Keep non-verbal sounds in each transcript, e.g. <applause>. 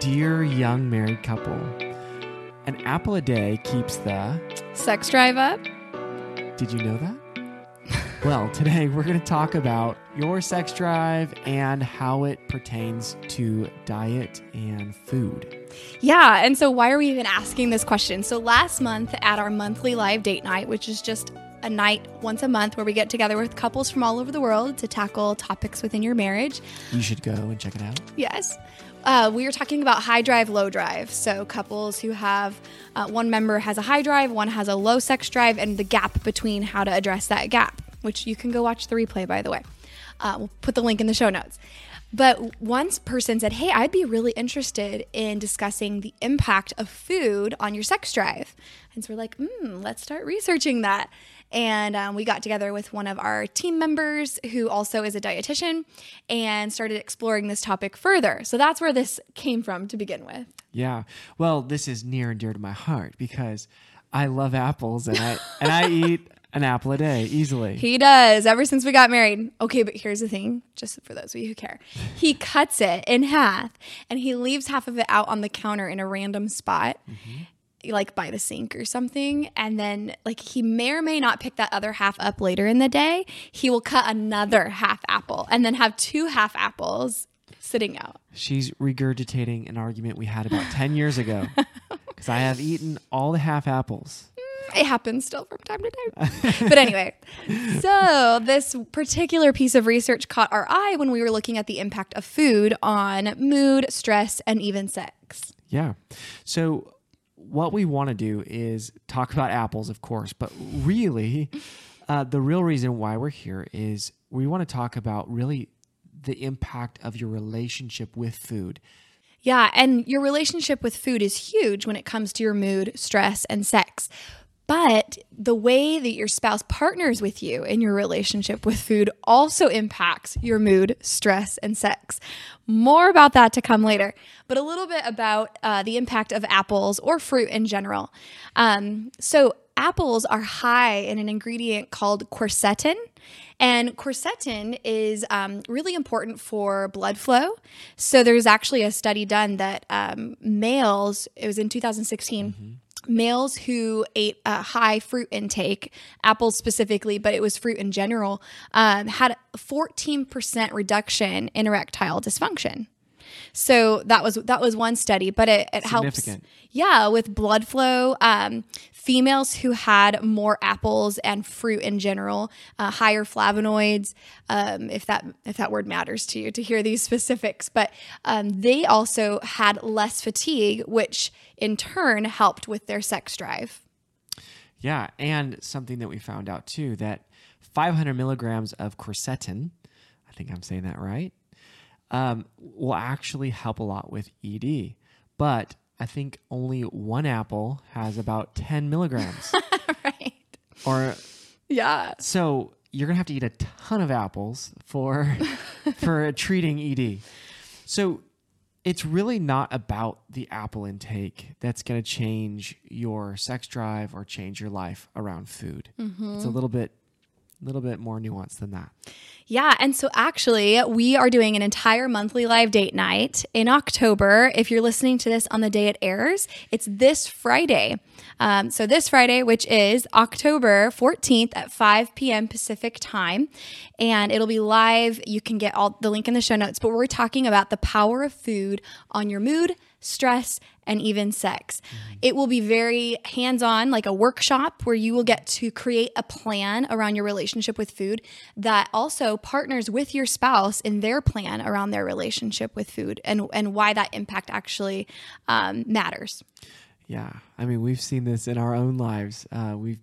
Dear young married couple, an apple a day keeps the. Sex drive up? Did you know that? well, today we're going to talk about your sex drive and how it pertains to diet and food. Yeah, and so why are we even asking this question? So last month at our monthly live date night, which is just a night once a month where we get together with couples from all over the world to tackle topics within your marriage. You should go and check it out. Yes. Uh, we were talking about high drive, low drive. So, couples who have uh, one member has a high drive, one has a low sex drive, and the gap between how to address that gap, which you can go watch the replay, by the way. Uh, we'll put the link in the show notes. But one person said, Hey, I'd be really interested in discussing the impact of food on your sex drive. And so we're like, hmm, let's start researching that. And um, we got together with one of our team members who also is a dietitian and started exploring this topic further. So that's where this came from to begin with. Yeah. Well, this is near and dear to my heart because I love apples and I and I <laughs> eat an apple a day easily. He does ever since we got married. Okay, but here's the thing, just for those of you who care. He cuts it in half and he leaves half of it out on the counter in a random spot. Mm-hmm like by the sink or something and then like he may or may not pick that other half up later in the day he will cut another half apple and then have two half apples sitting out she's regurgitating an argument we had about 10 years ago <laughs> because i have eaten all the half apples mm, it happens still from time to time. but anyway, so this particular piece of research caught our eye when we were looking at the impact of food on mood, stress, and even sex. Yeah. So what we want to do is talk about apples, of course, but really, <laughs> uh, the real reason why we're here is we want to talk about really the impact of your relationship with food. Yeah, and your relationship with food is huge when it comes to your mood, stress, and sex. But the way that your spouse partners with you in your relationship with food also impacts your mood, stress, and sex. More about that to come later, but a little bit about uh, the impact of apples or fruit in general. Um, so, apples are high in an ingredient called quercetin. And quercetin is um, really important for blood flow. So, there's actually a study done that um, males, it was in 2016. Mm-hmm males who ate a high fruit intake, apples specifically, but it was fruit in general, um, had 14% reduction in erectile dysfunction. So that was that was one study, but it, it helps. Yeah, with blood flow. Um, females who had more apples and fruit in general, uh, higher flavonoids, um, if that if that word matters to you to hear these specifics, but um, they also had less fatigue, which in turn helped with their sex drive. Yeah, and something that we found out too that 500 milligrams of quercetin, I think I'm saying that right, um, will actually help a lot with ED. But I think only one apple has about 10 milligrams. <laughs> right. Or, yeah. So you're going to have to eat a ton of apples for, <laughs> for treating ED. So it's really not about the apple intake that's going to change your sex drive or change your life around food. Mm-hmm. It's a little bit a little bit more nuanced than that. Yeah. And so actually, we are doing an entire monthly live date night in October. If you're listening to this on the day it airs, it's this Friday. Um, so this Friday, which is October 14th at 5 p.m. Pacific time. And it'll be live. You can get all the link in the show notes, but we're talking about the power of food on your mood, stress, and even sex. It will be very hands on, like a workshop where you will get to create a plan around your relationship with food that also partners with your spouse in their plan around their relationship with food and, and why that impact actually um, matters. Yeah. I mean, we've seen this in our own lives. Uh, we've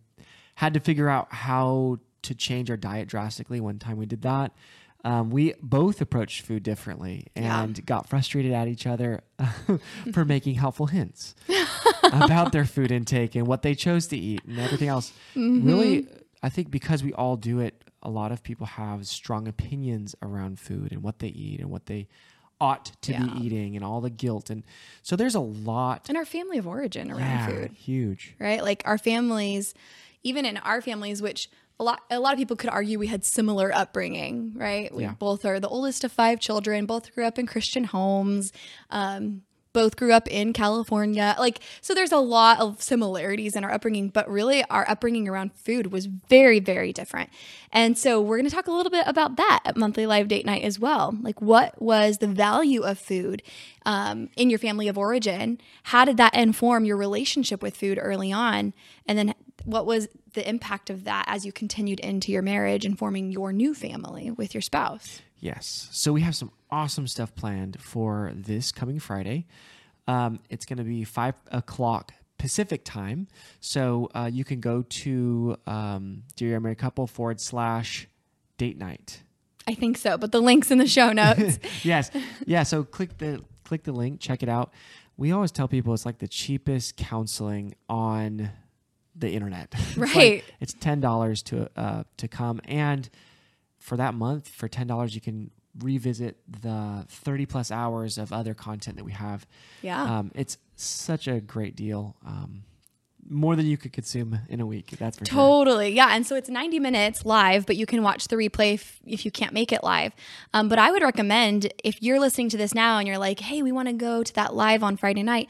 had to figure out how to change our diet drastically. One time we did that. Um, we both approached food differently and Yeah. got frustrated at each other <laughs> for <laughs> making helpful hints <laughs> about their food intake and what they chose to eat and everything else. Really, I think because we all do it, a lot of people have strong opinions around food and what they eat and what they ought to Yeah. be eating and all the guilt. And so there's a lot And our family of origin around yeah, food. huge. right? Like our families, even in our families, which a lot a lot of people could argue we had similar upbringing, right? We Yeah. both are the oldest of five children, both grew up in Christian homes. Um, both grew up in California. Like, so there's a lot of similarities in our upbringing, but really our upbringing around food was very, very different. And so we're going to talk a little bit about that at Monthly Live Date Night as well. Like, what was the value of food um, in your family of origin? How did that inform your relationship with food early on? And then what was the impact of that as you continued into your marriage and forming your new family with your spouse? Yes. So we have some awesome stuff planned for this coming Friday. Um, it's going to be five o'clock Pacific time. So uh, you can go to um, Dear Young Married Couple forward slash date night. I think so, but the link's in the show notes. <laughs> yes. Yeah. So click the click the link, check it out. We always tell people it's like the cheapest counseling on the internet. <laughs> It's like- Right. it's ten dollars to uh, to come, and for that month, for ten dollars, you can revisit the thirty plus hours of other content that we have. Yeah. Um, it's such a great deal. Um, more than you could consume in a week. That's for sure. Totally. Yeah. And so it's 90 minutes live, but you can watch the replay if, if you can't make it live. Um, but I would recommend if you're listening to this now and you're like, hey, we want to go to that live on Friday night,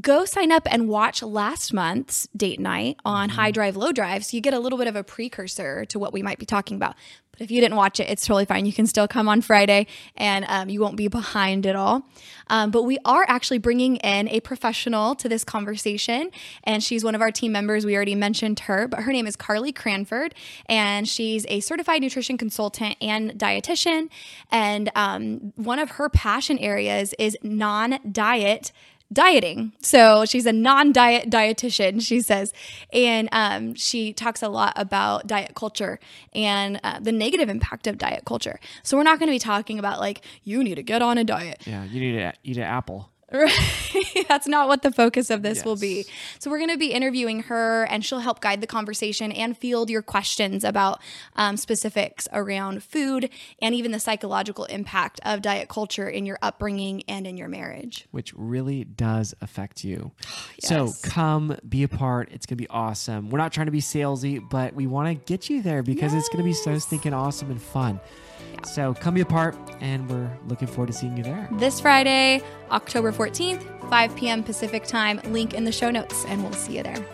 go sign up and watch last month's date night on High Drive, Low Drive. So you get a little bit of a precursor to what we might be talking about. But if you didn't watch it, it's totally fine. You can still come on Friday and um, you won't be behind at all. Um, but we are actually bringing in a professional to this conversation, and she's one of our team members. We already mentioned her, but her name is Carly Cranford, and she's a certified nutrition consultant and dietitian. And um, one of her passion areas is non diet dieting. So she's a non-diet dietitian, she says, and um, she talks a lot about diet culture and uh, the negative impact of diet culture. So we're not going to be talking about like you need to get on a diet. Yeah, you need to eat an apple. Right. <laughs> That's not what the focus of this will be. So, we're going to be interviewing her, and she'll help guide the conversation and field your questions about um, specifics around food and even the psychological impact of diet culture in your upbringing and in your marriage. which really does affect you. <sighs> So come be a part. It's going to be awesome. We're not trying to be salesy, but we want to get you there because it's going to be so stinking awesome and fun. So come be a part, and we're looking forward to seeing you there. This Friday, October 14th, 5 p.m. Pacific time. Link in the show notes, and we'll see you there.